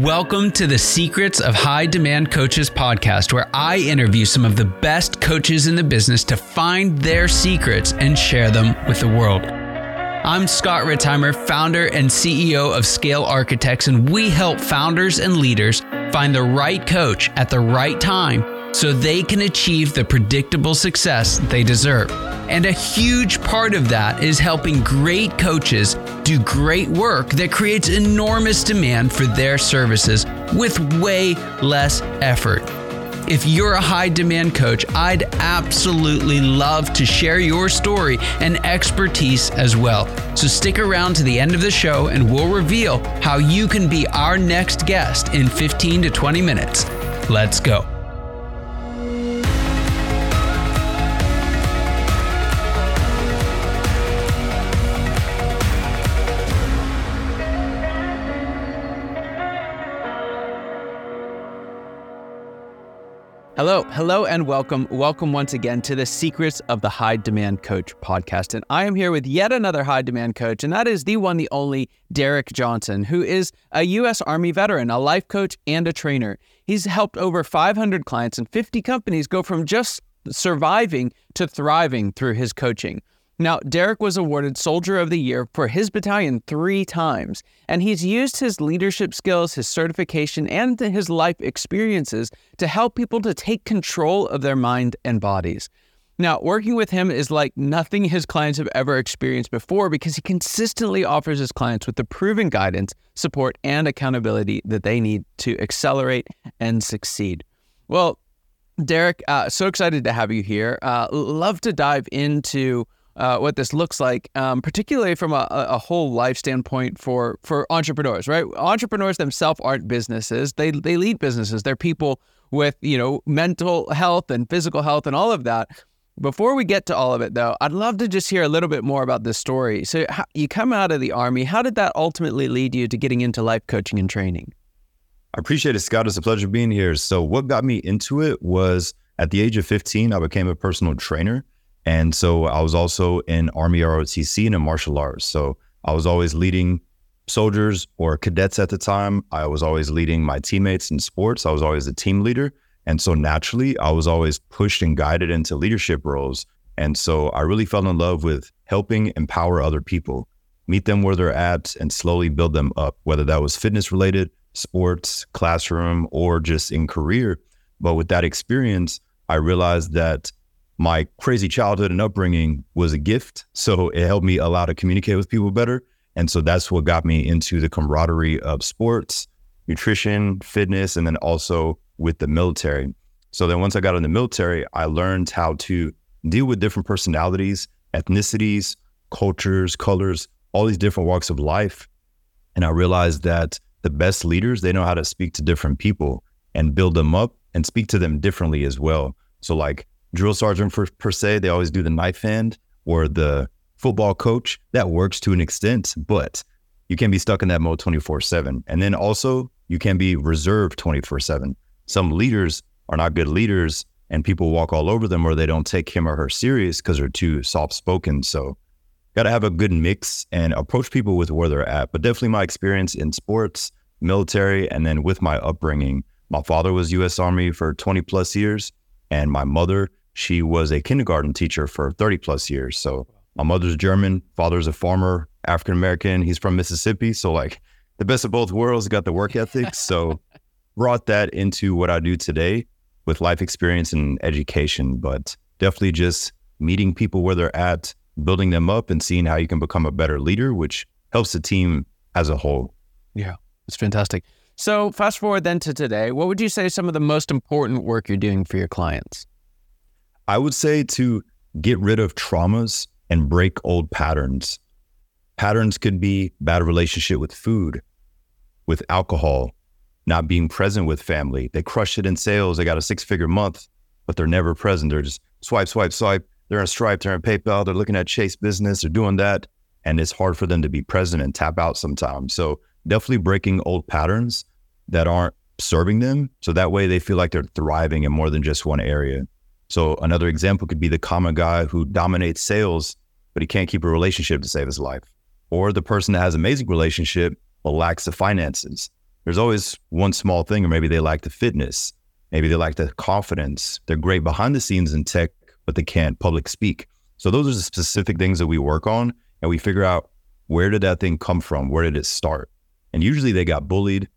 Welcome to the Secrets of High Demand Coaches podcast, where I interview some of the best coaches in the business to find their secrets and share them with the world. I'm Scott Ritzheimer, founder and CEO of Scale Architects, and we help founders and leaders find the right coach at the right time so they can achieve the predictable success they deserve. And a huge part of that is helping great coaches do great work that creates enormous demand for their services with way less effort. If you're a high demand coach, I'd absolutely love to share your story and expertise as well. So stick around to the end of the show and we'll reveal how you can be our next guest in 15 to 20 minutes. Let's go. Hello, hello, and welcome. Welcome once again to the Secrets of the High Demand Coach podcast. And I am here with yet another high demand coach, and that is the one, the only Derick Johnson, who is a U.S. Army veteran, a life coach, and a trainer. He's helped over 500 clients and 50 companies go from just surviving to thriving through his coaching. Now, Derick was awarded Soldier of the Year for his battalion three times, and he's used his leadership skills, his certification, and his life experiences to help people to take control of their mind and bodies. Now, working with him is like nothing his clients have ever experienced before because he consistently offers his clients with the proven guidance, support, and accountability that they need to accelerate and succeed. Well, Derick, uh, so excited to have you here. Uh, love to dive into uh, what this looks like, um, particularly from a, a, whole life standpoint for for entrepreneurs. Right, entrepreneurs themselves aren't businesses; they they lead businesses. They're people with you know mental health and physical health and all of that. Before we get to all of it, though, I'd love to just hear a little bit more about this story. So, how, you come out of the army. How did that ultimately lead you to getting into life coaching and training? I appreciate it, Scott. It's a pleasure being here. So, what got me into it was at the age of 15, I became a personal trainer. And so I was also in Army ROTC and in martial arts. So I was always leading soldiers or cadets at the time. I was always leading my teammates in sports. I was always a team leader. And so naturally, I was always pushed and guided into leadership roles. And so I really fell in love with helping empower other people, meet them where they're at, and slowly build them up, whether that was fitness related, sports, classroom, or just in career. But with that experience, I realized that my crazy childhood and upbringing was a gift. So it helped me allow to communicate with people better. And so that's what got me into the camaraderie of sports, nutrition, fitness, and then also with the military. So then once I got in the military, I learned how to deal with different personalities, ethnicities, cultures, colors, all these different walks of life. And I realized that the best leaders, they know how to speak to different people and build them up and speak to them differently as well. So like drill sergeant for, per se, they always do the knife hand or the football coach. That works to an extent, but you can be stuck in that mode 24 7. And then also, you can be reserved 24 7. Some leaders are not good leaders and people walk all over them or they don't take him or her serious because they're too soft spoken. So, got to have a good mix and approach people with where they're at. But definitely my experience in sports, military, and then with my upbringing. My father was US Army for 20 plus years, and my mother she was a kindergarten teacher for 30 plus years. So my mother's German, father's a farmer, African American. He's from Mississippi. So like the best of both worlds, got the work ethic. So brought that into what I do today with life experience and education, but definitely just meeting people where they're at, building them up and seeing how you can become a better leader, which helps the team as a whole. Yeah, it's fantastic. So fast forward then to today, what would you say some of the most important work you're doing for your clients? I would say to get rid of traumas and break old patterns. Patterns could be bad relationship with food, with alcohol, not being present with family. They crush it in sales. They got a six figure month, but they're never present. They're just swipe, swipe, swipe. They're in Stripe, they're in PayPal, they're looking at Chase Business, they're doing that. And it's hard for them to be present and tap out sometimes. So definitely breaking old patterns that aren't serving them. So that way they feel like they're thriving in more than just one area. So another example could be the common guy who dominates sales, but he can't keep a relationship to save his life. Or the person that has amazing relationship but lacks the finances. there's always one small thing, or maybe they lack the fitness, maybe they lack the confidence. They're great behind the scenes in tech, but they can't public speak. So those are the specific things that we work on, and we figure out where did that thing come from? Where did it start? And usually they got bullied,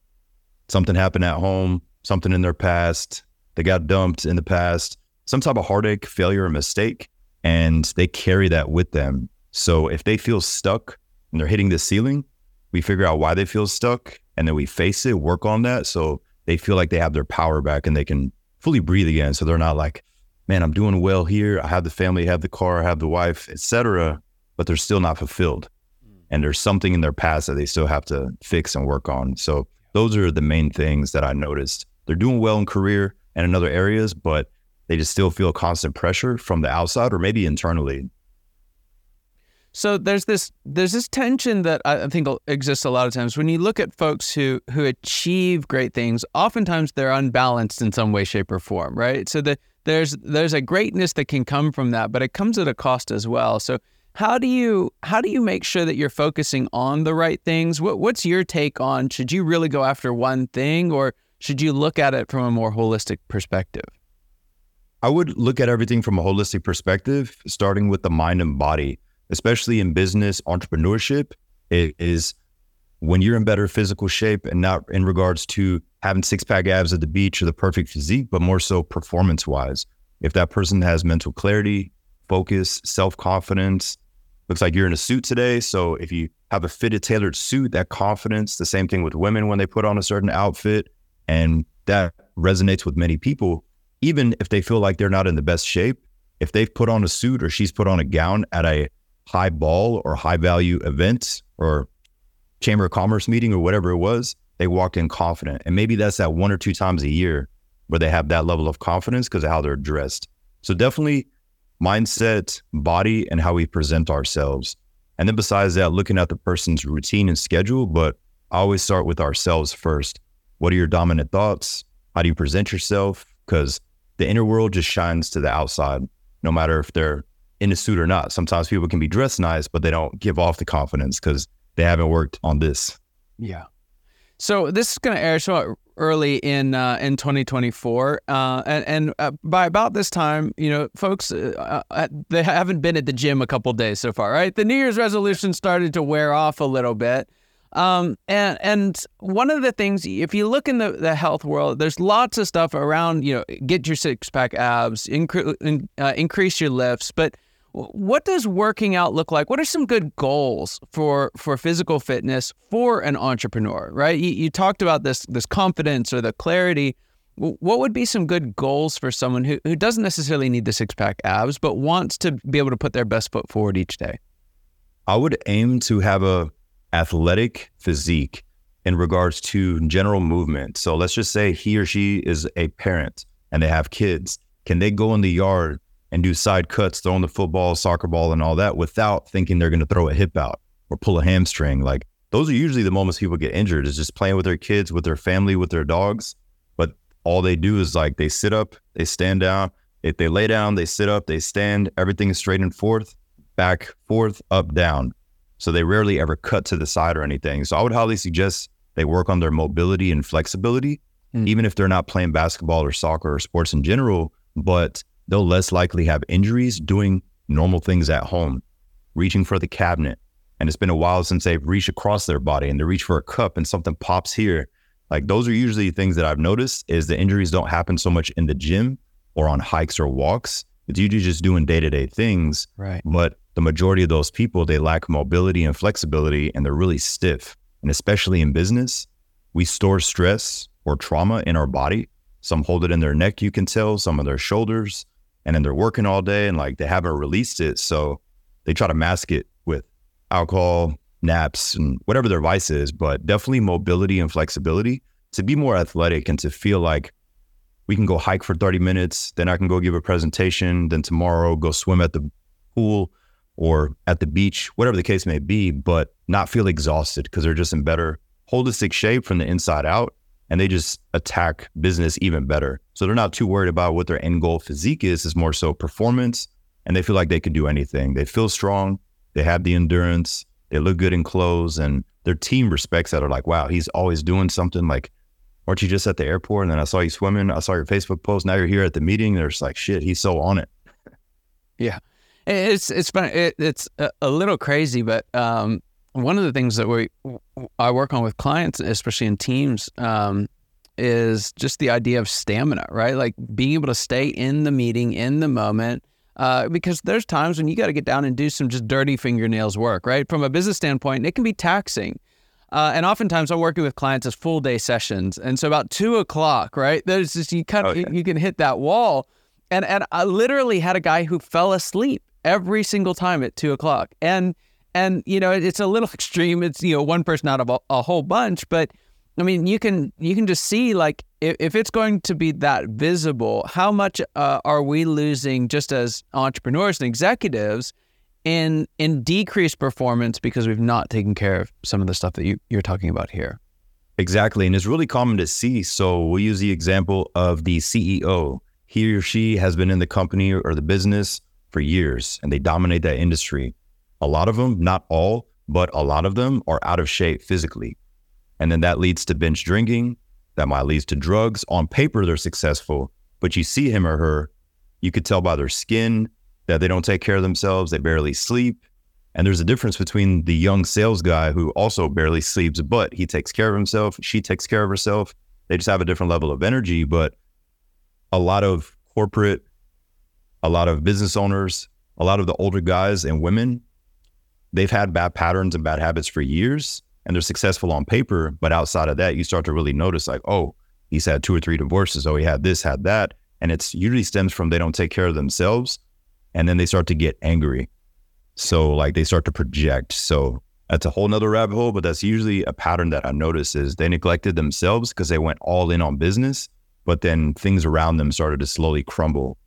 something happened at home, something in their past, they got dumped in the past, some type of heartache, failure, or mistake, and they carry that with them. So if they feel stuck and they're hitting the ceiling, we figure out why they feel stuck and then we face it, work on that. So they feel like they have their power back and they can fully breathe again. So they're not like, man, I'm doing well here. I have the family, I have the car, I have the wife, etc. But they're still not fulfilled. Hmm. And there's something in their past that they still have to fix and work on. So those are the main things that I noticed. They're doing well in career and in other areas, but they just still feel constant pressure from the outside or maybe internally. So there's this there's this tension that I think exists a lot of times when you look at folks who who achieve great things. Oftentimes they're unbalanced in some way, shape, or form, right? So the, there's there's a greatness that can come from that, but it comes at a cost as well. So how do you how do you make sure that you're focusing on the right things? What what's your take on should you really go after one thing or should you look at it from a more holistic perspective? I would look at everything from a holistic perspective, starting with the mind and body especially in business entrepreneurship, it is when you're in better physical shape and not in regards to having six pack abs at the beach or the perfect physique, but more so performance wise. If that person has mental clarity, focus, self confidence, looks like you're in a suit today. So if you have a fitted, tailored suit, that confidence, the same thing with women when they put on a certain outfit, and that resonates with many people, even if they feel like they're not in the best shape. If they've put on a suit or she's put on a gown at a high ball or high value event or chamber of commerce meeting or whatever it was, they walked in confident. And maybe that's that one or two times a year where they have that level of confidence because of how they're dressed. So definitely mindset, body, and how we present ourselves. And then besides that, looking at the person's routine and schedule, but I always start with ourselves first. What are your dominant thoughts? How do you present yourself? Because the inner world just shines to the outside, no matter if they're in a suit or not. Sometimes people can be dressed nice, but they don't give off the confidence because they haven't worked on this. Yeah. So this is going to air so early in uh, in 2024, uh, and and uh, by about this time, you know, folks, uh, uh, they haven't been at the gym a couple days so far, right? The New Year's resolution started to wear off a little bit. Um, and and one of the things, if you look in the, the health world, there's lots of stuff around, you know, get your six pack abs, incre- in, uh, increase your lifts, but what does working out look like? What are some good goals for for physical fitness for an entrepreneur? Right? You, you talked about this this confidence or the clarity. What would be some good goals for someone who, who doesn't necessarily need the six pack abs, but wants to be able to put their best foot forward each day? I would aim to have a athletic physique in regards to general movement. So let's just say he or she is a parent and they have kids. Can they go in the yard and do side cuts, throwing the football, soccer ball, and all that without thinking they're going to throw a hip out or pull a hamstring. Like those are usually the moments people get injured is just playing with their kids, with their family, with their dogs. But all they do is like they sit up, they stand down. If they lay down, they sit up, they stand. Everything is straight and forth, back, forth, up, down. So they rarely ever cut to the side or anything. So I would highly suggest they work on their mobility and flexibility, mm. even if they're not playing basketball or soccer or sports in general. But they'll less likely have injuries doing normal things at home, reaching for the cabinet. And it's been a while since they've reached across their body and they reach for a cup and something pops here. Like those are usually things that I've noticed is the injuries don't happen so much in the gym or on hikes or walks. It's usually just doing day-to-day things. Right. But the majority of those people, they lack mobility and flexibility and they're really stiff. And especially in business, we store stress or trauma in our body. Some hold it in their neck, you can tell, some of their shoulders, and then they're working all day and like they haven't released it. So they try to mask it with alcohol, naps, and whatever their vice is, but definitely mobility and flexibility to be more athletic and to feel like we can go hike for 30 minutes, then I can go give a presentation, then tomorrow go swim at the pool or at the beach, whatever the case may be, but not feel exhausted because they're just in better holistic shape from the inside out and they just attack business even better. So they're not too worried about what their end goal physique is. It's more so performance, and they feel like they can do anything. They feel strong. They have the endurance. They look good in clothes, and their team respects that are like, wow, he's always doing something like, aren't you just at the airport? And then I saw you swimming. I saw your Facebook post. Now you're here at the meeting. There's like, shit, he's so on it. Yeah. It's, it's. It, it's a, a, little crazy, but, um, one of the things that we I work on with clients, especially in teams, um, is just the idea of stamina, right? Like being able to stay in the meeting, in the moment, uh, because there's times when you got to get down and do some just dirty fingernails work, right? From a business standpoint, it can be taxing. Uh, and oftentimes I'm working with clients as full day sessions. And so about two o'clock, right? There's just, you kind of, oh, yeah. you can hit that wall. And, and I literally had a guy who fell asleep every single time at two o'clock. And, and, you know, it's a little extreme. It's, you know, one person out of a, a whole bunch, but I mean, you can, you can just see like if, if it's going to be that visible, how much uh, are we losing just as entrepreneurs and executives in in decreased performance because we've not taken care of some of the stuff that you, you're talking about here. Exactly. And it's really common to see. So we'll use the example of the CEO. He or she has been in the company or the business for years and they dominate that industry. A lot of them, not all, but a lot of them are out of shape physically. And then that leads to binge drinking. That might lead to drugs. On paper, they're successful, but you see him or her, you could tell by their skin, that they don't take care of themselves, they barely sleep. And there's a difference between the young sales guy who also barely sleeps, but he takes care of himself, she takes care of herself. They just have a different level of energy. But a lot of corporate, a lot of business owners, a lot of the older guys and women, they've had bad patterns and bad habits for years and they're successful on paper. But outside of that, you start to really notice like, oh, he's had two or three divorces. Oh, he had this, had that. And it's usually stems from they don't take care of themselves and then they start to get angry. So like they start to project. So that's a whole nother rabbit hole, but that's usually a pattern that I notice is they neglected themselves because they went all in on business, but then things around them started to slowly crumble.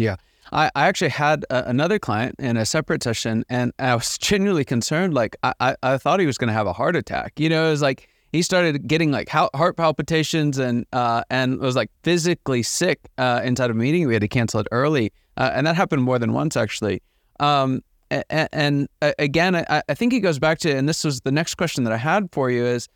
Yeah. I, I actually had a, another client in a separate session and I was genuinely concerned. Like I, I, I thought he was going to have a heart attack. You know, it was like he started getting like heart palpitations and uh, and was like physically sick uh, inside of a meeting. We had to cancel it early, uh, and that happened more than once actually. Um, and, and, again, I, I, think it goes back to, and this was the next question that I had for you is,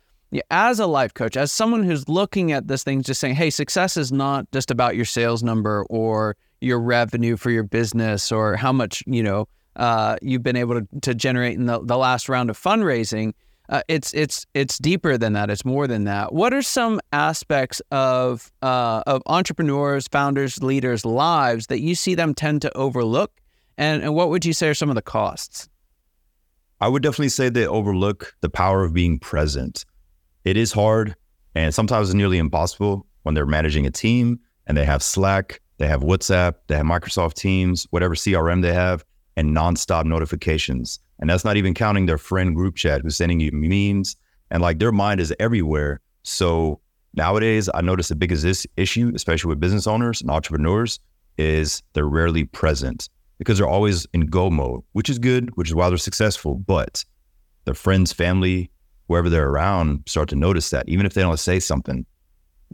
as a life coach, as someone who's looking at this thing, just saying, hey, success is not just about your sales number or your revenue for your business or how much you know uh, you've been able to, to generate in the, the last round of fundraising uh, it's it's it's deeper than that. It's more than that. What are some aspects of uh, of entrepreneurs, founders, leaders' lives that you see them tend to overlook, and and what would you say are some of the costs? I would definitely say they overlook the power of being present. It is hard, and sometimes it's nearly impossible when they're managing a team and they have Slack, they have WhatsApp, they have Microsoft Teams, whatever CRM they have, and nonstop notifications and that's not even counting their friend group chat who's sending you memes and like their mind is everywhere. So nowadays, I notice the biggest issue, especially with business owners and entrepreneurs, is they're rarely present because they're always in go mode, which is good, which is why they're successful. But their friends, family, wherever they're around start to notice that, even if they don't say something.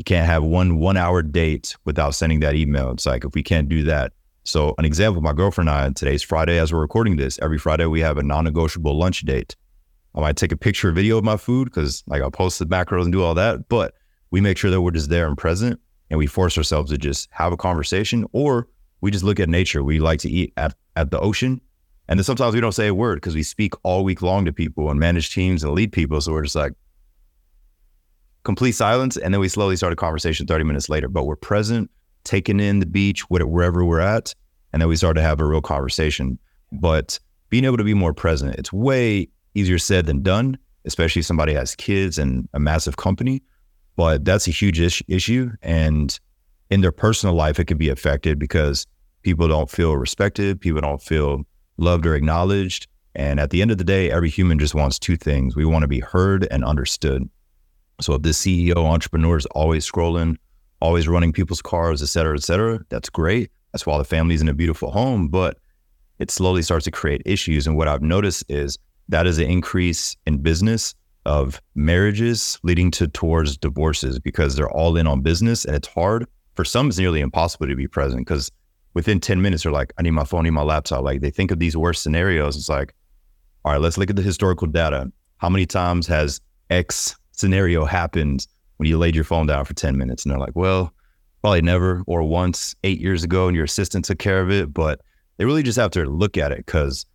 You can't have one one hour date without sending that email. It's like if we can't do that, so, an example, my girlfriend and I, today's Friday, as we're recording this, every Friday we have a non negotiable lunch date. I might take a picture or video of my food because, like, I'll post the macros and do all that. But we make sure that we're just there and present and we force ourselves to just have a conversation or we just look at nature. We like to eat at, at the ocean. And then sometimes we don't say a word because we speak all week long to people and manage teams and lead people. So we're just like, complete silence. And then we slowly start a conversation 30 minutes later, but we're present taking in the beach, wherever we're at, and then we start to have a real conversation. But being able to be more present, it's way easier said than done, especially if somebody has kids and a massive company. But that's a huge is- issue. And in their personal life, it can be affected because people don't feel respected, people don't feel loved or acknowledged. And at the end of the day, every human just wants two things. We want to be heard and understood. So if the CEO entrepreneur is always scrolling always running people's cars, et cetera, et cetera. That's great. That's why the family's in a beautiful home, but it slowly starts to create issues. And what I've noticed is that is an increase in business of marriages leading to towards divorces because they're all in on business and it's hard. For some, it's nearly impossible to be present because within 10 minutes, they're like, I need my phone, I need my laptop. Like they think of these worst scenarios. It's like, all right, let's look at the historical data. how many times has X scenario happened when you laid your phone down for 10 minutes? And they're like, well, probably never or once eight years ago and your assistant took care of it. But they really just have to look at it because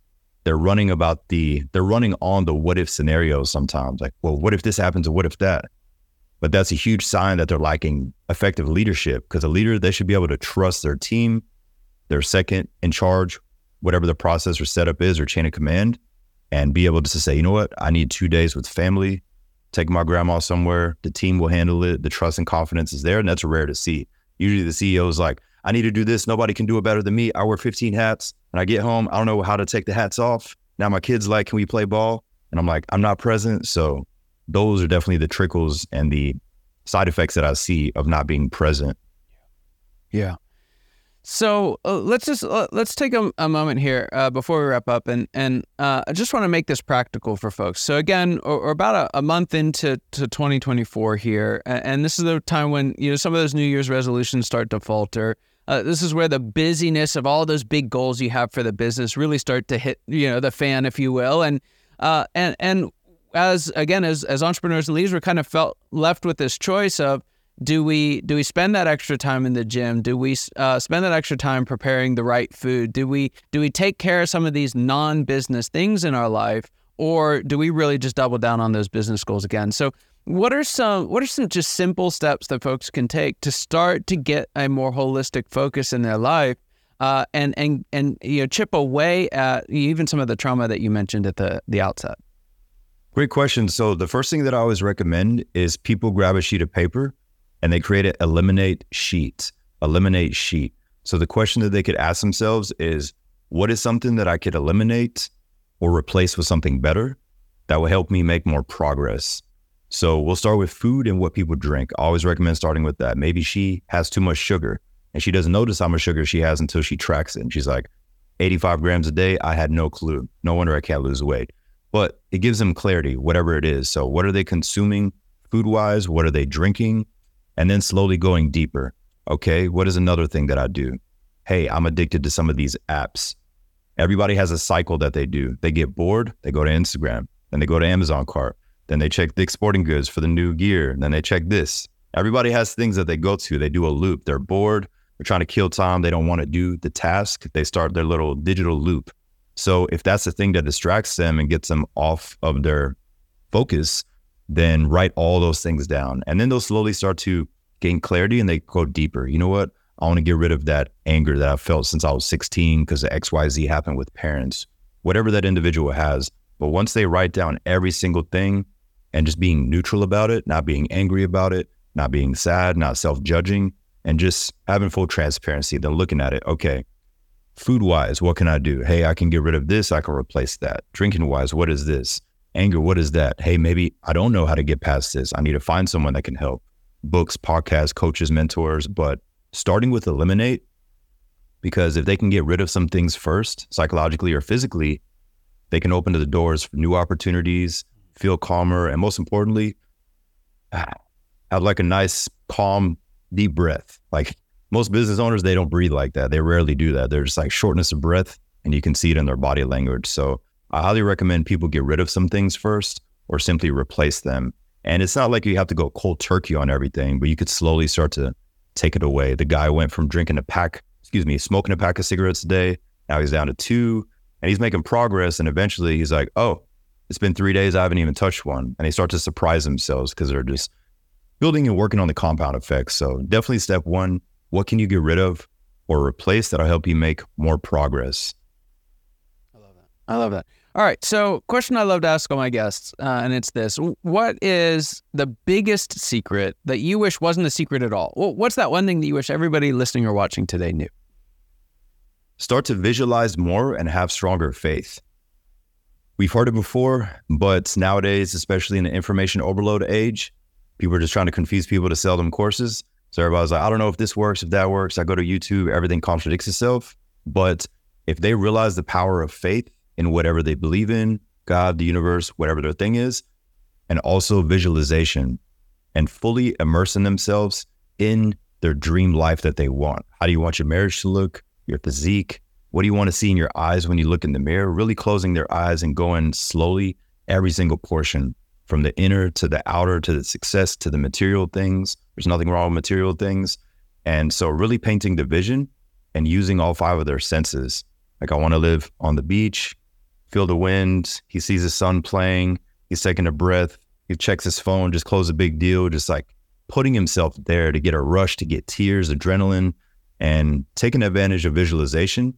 they're running about the, they're running on the what if scenarios sometimes. Like, well, what if this happens or what if that? But that's a huge sign that they're lacking effective leadership because a leader, they should be able to trust their team, their second in charge, whatever the process or setup is or chain of command, and be able to say, you know what, I need two days with family, take my grandma somewhere. The team will handle it. The trust and confidence is there. And that's rare to see. Usually the CEO is like, I need to do this. Nobody can do it better than me. I wear 15 hats and I get home. I don't know how to take the hats off. Now my kid's like, can we play ball? And I'm like, I'm not present. So those are definitely the trickles and the side effects that I see of not being present. Yeah. So uh, let's just uh, let's take a, a moment here uh, before we wrap up, and and uh, I just want to make this practical for folks. So again, we're, we're about a, a, month into to 2024 here, and this is the time when you know some of those New Year's resolutions start to falter. Uh, this is where the busyness of all those big goals you have for the business really start to hit you know the fan, if you will, and uh, and and as again as as entrepreneurs and leaders, we're kind of felt left with this choice of do we do we spend that extra time in the gym? Do we uh, spend that extra time preparing the right food? Do we do we take care of some of these non-business things in our life, or do we really just double down on those business goals again? So, what are some what are some just simple steps that folks can take to start to get a more holistic focus in their life, uh, and and and you know chip away at even some of the trauma that you mentioned at the the outset? Great question. So the first thing that I always recommend is people grab a sheet of paper and they create an eliminate sheet, eliminate sheet. So the question that they could ask themselves is, what is something that I could eliminate or replace with something better that will help me make more progress? So we'll start with food and what people drink. I always recommend starting with that. Maybe she has too much sugar and she doesn't notice how much sugar she has until she tracks it. And she's like, 85 grams a day. I had no clue. No wonder I can't lose weight. But it gives them clarity, whatever it is. So, what are they consuming food wise? What are they drinking? And then slowly going deeper. Okay, what is another thing that I do? Hey, I'm addicted to some of these apps. Everybody has a cycle that they do. They get bored, they go to Instagram, then they go to Amazon cart, then they check the sporting goods for the new gear, then they check this. Everybody has things that they go to. They do a loop. They're bored, they're trying to kill time, they don't want to do the task. They start their little digital loop. So if that's the thing that distracts them and gets them off of their focus, then write all those things down. And then they'll slowly start to gain clarity and they go deeper. You know what? I want to get rid of that anger that I felt since I was 16 because the XYZ happened with parents, whatever that individual has. But once they write down every single thing and just being neutral about it, not being angry about it, not being sad, not self judging, and just having full transparency, then looking at it, okay, food wise, what can I do? Hey, I can get rid of this, I can replace that. Drinking wise, what is this? Anger, what is that? Hey, maybe I don't know how to get past this. I need to find someone that can help. Books, podcasts, coaches, mentors, but starting with eliminate, because if they can get rid of some things first, psychologically or physically, they can open to the doors for new opportunities, feel calmer, and most importantly, have like a nice, calm, deep breath. Like most business owners, they don't breathe like that. They rarely do that. They're just like shortness of breath, and you can see it in their body language. So I highly recommend people get rid of some things first or simply replace them. And it's not like you have to go cold turkey on everything, but you could slowly start to take it away. The guy went from drinking a pack, excuse me, smoking a pack of cigarettes a day. Now he's down to two and he's making progress. And eventually he's like, oh, it's been three days. I haven't even touched one. And they start to surprise themselves because they're just building and working on the compound effects. So definitely step one, what can you get rid of or replace that'll help you make more progress? I love that. I love that. All right. So, question I love to ask all my guests, uh, and it's this: What is the biggest secret that you wish wasn't a secret at all? What's that one thing that you wish everybody listening or watching today knew? Start to visualize more and have stronger faith. We've heard it before, but nowadays, especially in the information overload age, people are just trying to confuse people to sell them courses. So everybody's like, I don't know if this works, if that works. I go to YouTube, everything contradicts itself. But if they realize the power of faith in whatever they believe in, God, the universe, whatever their thing is, and also visualization and fully immersing themselves in their dream life that they want. How do you want your marriage to look? Your physique? What do you want to see in your eyes when you look in the mirror? Really closing their eyes and going slowly every single portion from the inner to the outer to the success to the material things. There's nothing wrong with material things. And so, really painting the vision and using all five of their senses. Like, I want to live on the beach, feel the wind. He sees his son playing. He's taking a breath. He checks his phone, just close a big deal, just like putting himself there to get a rush, to get tears, adrenaline, and taking advantage of visualization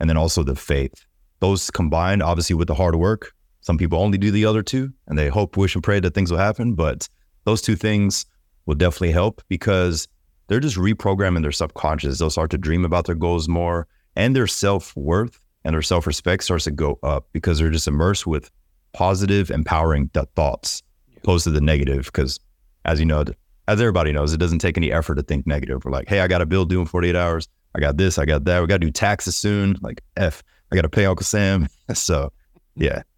and then also the faith. Those combined, obviously, with the hard work. Some people only do the other two and they hope, wish, and pray that things will happen. But those two things will definitely help because they're just reprogramming their subconscious. They'll start to dream about their goals more and their self worth and their self respect starts to go up because they're just immersed with positive, empowering th- thoughts opposed to the negative. Because as you know, as everybody knows, it doesn't take any effort to think negative. We're like, hey, I got a bill due in 48 hours. I got this, I got that. We got to do taxes soon. Like, F, I got to pay Uncle Sam. so, yeah.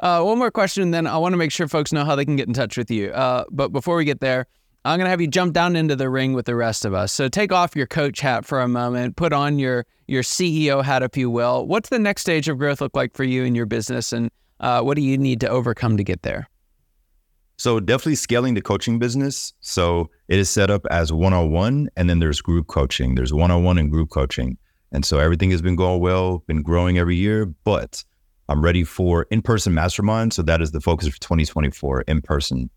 Uh, one more question, then I want to make sure folks know how they can get in touch with you. Uh, but before we get there, I'm going to have you jump down into the ring with the rest of us. So take off your coach hat for a moment, put on your your CEO hat, if you will. What's the next stage of growth look like for you in your business, and uh, what do you need to overcome to get there? So definitely scaling the coaching business. So it is set up as one-on-one, and then there's group coaching. There's one-on-one and group coaching, and so everything has been going well, been growing every year. But I'm ready for in-person mastermind. So that is the focus for 2024, in person.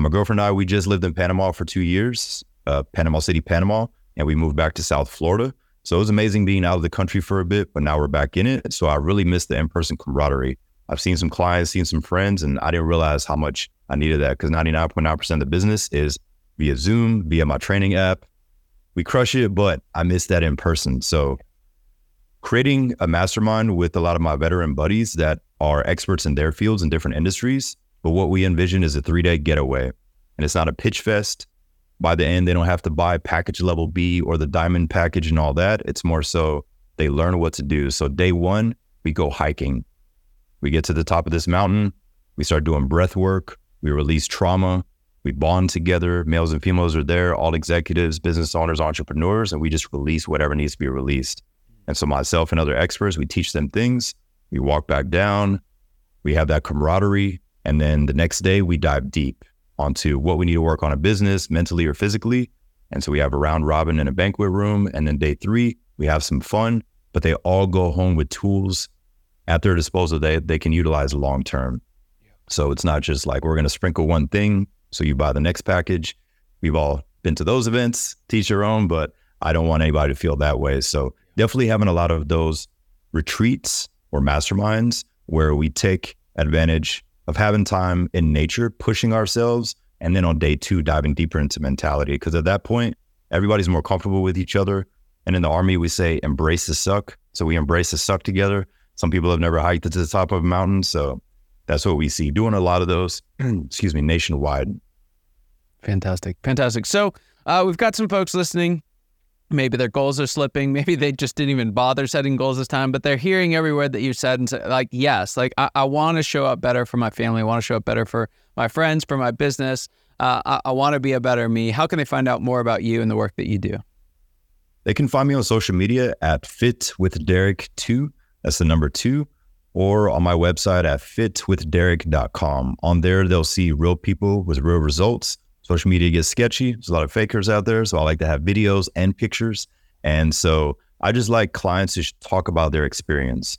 My girlfriend and I, we just lived in Panama for two years, uh, Panama City, Panama, and we moved back to South Florida. So it was amazing being out of the country for a bit, but now we're back in it. So I really miss the in-person camaraderie. I've seen some clients, seen some friends, and I didn't realize how much I needed that because 99.9% of the business is via Zoom, via my training app. We crush it, but I miss that in person. So creating a mastermind with a lot of my veteran buddies that are experts in their fields and different industries. But what we envision is a three day getaway. And it's not a pitch fest. By the end, they don't have to buy package level B or the diamond package and all that. It's more so they learn what to do. So, day one, we go hiking. We get to the top of this mountain. We start doing breath work. We release trauma. We bond together. Males and females are there, all executives, business owners, entrepreneurs, and we just release whatever needs to be released. And so myself and other experts, we teach them things. We walk back down. We have that camaraderie. And then the next day, we dive deep onto what we need to work on a business, mentally or physically. And so we have a round robin in a banquet room. And then day three, we have some fun, but they all go home with tools at their disposal that they can utilize long term. So it's not just like we're going to sprinkle one thing. So you buy the next package. We've all been to those events, teach your own, but I don't want anybody to feel that way. So definitely having a lot of those retreats or masterminds where we take advantage of having time in nature, pushing ourselves, and then on day two, diving deeper into mentality. Because at that point, everybody's more comfortable with each other. And in the army, we say embrace the suck. So we embrace the suck together. Some people have never hiked to the top of a mountain. So that's what we see doing a lot of those, excuse me, nationwide. Fantastic. Fantastic. So uh, we've got some folks listening maybe their goals are slipping. Maybe they just didn't even bother setting goals this time but they're hearing every word that you said and say, like yes like i, I want to show up better for my family. I want to show up better for my friends for my business. Uh, i, I want to be a better me. How can they find out more about you and the work that you do? They can find me on social media at fit with derick 2 that's the number 2 or on my website at fitwithderick.com on there they'll see real people with real results social media gets sketchy. There's a lot of fakers out there. So I like to have videos and pictures. And so I just like clients to talk about their experience.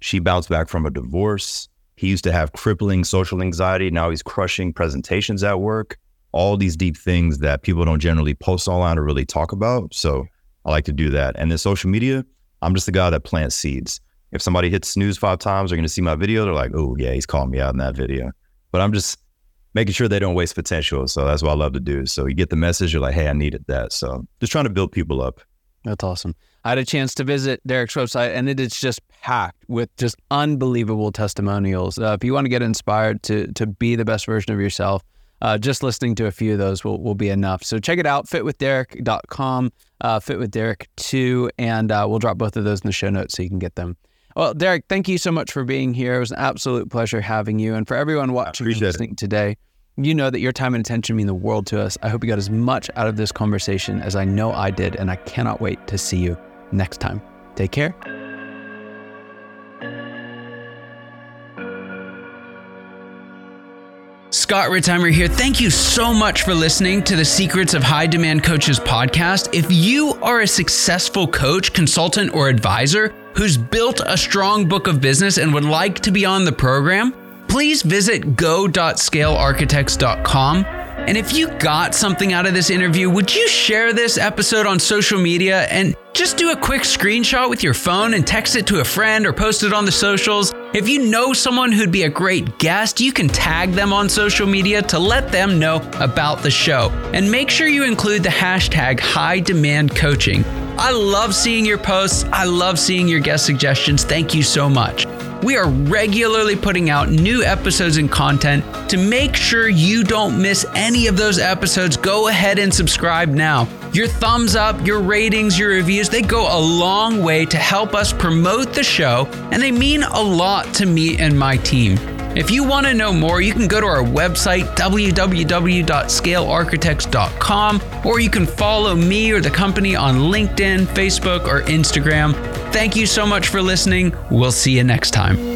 She bounced back from a divorce. He used to have crippling social anxiety. Now he's crushing presentations at work. All these deep things that people don't generally post online or really talk about. So I like to do that. And then social media, I'm just the guy that plants seeds. If somebody hits snooze five times, they're going to see my video. They're like, oh, yeah, he's calling me out in that video. But I'm just making sure they don't waste potential. So that's what I love to do. So you get the message, you're like, hey, I needed that. So just trying to build people up. That's awesome. I had a chance to visit Derick's website, and it is just packed with just unbelievable testimonials. Uh, if you want to get inspired to to be the best version of yourself, uh, just listening to a few of those will, will be enough. So check it out, fitwithderick.com, uh, fitwithderick2, and uh, we'll drop both of those in the show notes so you can get them. Well, Derick, thank you so much for being here. It was an absolute pleasure having you. And for everyone watching and listening it. today, you know that your time and attention mean the world to us. I hope you got as much out of this conversation as I know I did, and I cannot wait to see you next time. Take care. Scott Ritzheimer here. Thank you so much for listening to the Secrets of High Demand Coaches podcast. If you are a successful coach, consultant, or advisor who's built a strong book of business and would like to be on the program, please visit go.scalearchitects.com and if you got something out of this interview, would you share this episode on social media and just do a quick screenshot with your phone and text it to a friend or post it on the socials? If you know someone who'd be a great guest, you can tag them on social media to let them know about the show. And make sure you include the hashtag high demand coaching. I love seeing your posts. I love seeing your guest suggestions. Thank you so much. We are regularly putting out new episodes and content. To make sure you don't miss any of those episodes, go ahead and subscribe now. Your thumbs up, your ratings, your reviews, they go a long way to help us promote the show, and they mean a lot to me and my team. If you want to know more, you can go to our website, www.scalearchitects.com, or you can follow me or the company on LinkedIn, Facebook, or Instagram. Thank you so much for listening. We'll see you next time.